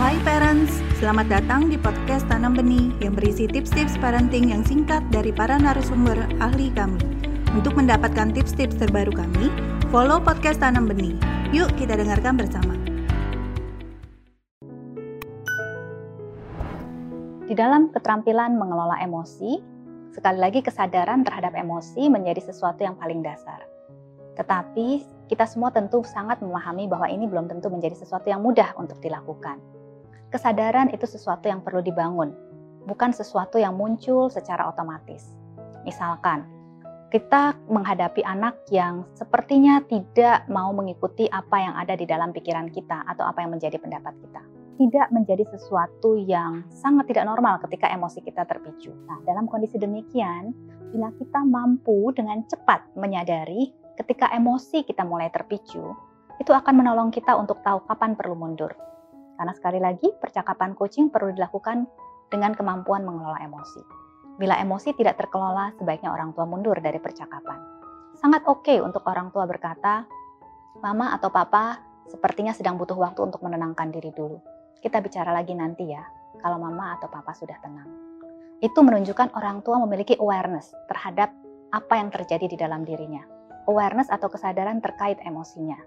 Hai parents, selamat datang di podcast Tanam Benih yang berisi tips-tips parenting yang singkat dari para narasumber ahli kami. Untuk mendapatkan tips-tips terbaru kami, follow podcast Tanam Benih. Yuk kita dengarkan bersama. Di dalam keterampilan mengelola emosi, sekali lagi kesadaran terhadap emosi menjadi sesuatu yang paling dasar. Tetapi kita semua tentu sangat memahami bahwa ini belum tentu menjadi sesuatu yang mudah untuk dilakukan. Kesadaran itu sesuatu yang perlu dibangun, bukan sesuatu yang muncul secara otomatis. Misalkan, kita menghadapi anak yang sepertinya tidak mau mengikuti apa yang ada di dalam pikiran kita atau apa yang menjadi pendapat kita. Tidak menjadi sesuatu yang sangat tidak normal ketika emosi kita terpicu. Nah, dalam kondisi demikian, bila kita mampu dengan cepat menyadari ketika emosi kita mulai terpicu, itu akan menolong kita untuk tahu kapan perlu mundur. Karena sekali lagi, percakapan coaching perlu dilakukan dengan kemampuan mengelola emosi. Bila emosi tidak terkelola, sebaiknya orang tua mundur dari percakapan. Sangat oke okay untuk orang tua berkata, Mama atau Papa sepertinya sedang butuh waktu untuk menenangkan diri dulu. Kita bicara lagi nanti ya, kalau Mama atau Papa sudah tenang. Itu menunjukkan orang tua memiliki awareness terhadap apa yang terjadi di dalam dirinya. Awareness atau kesadaran terkait emosinya.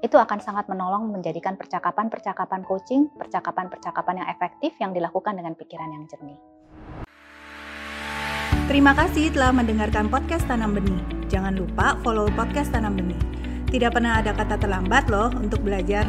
Itu akan sangat menolong menjadikan percakapan-percakapan coaching, percakapan-percakapan yang efektif yang dilakukan dengan pikiran yang jernih. Terima kasih telah mendengarkan podcast Tanam Benih. Jangan lupa follow podcast Tanam Benih. Tidak pernah ada kata terlambat loh untuk belajar.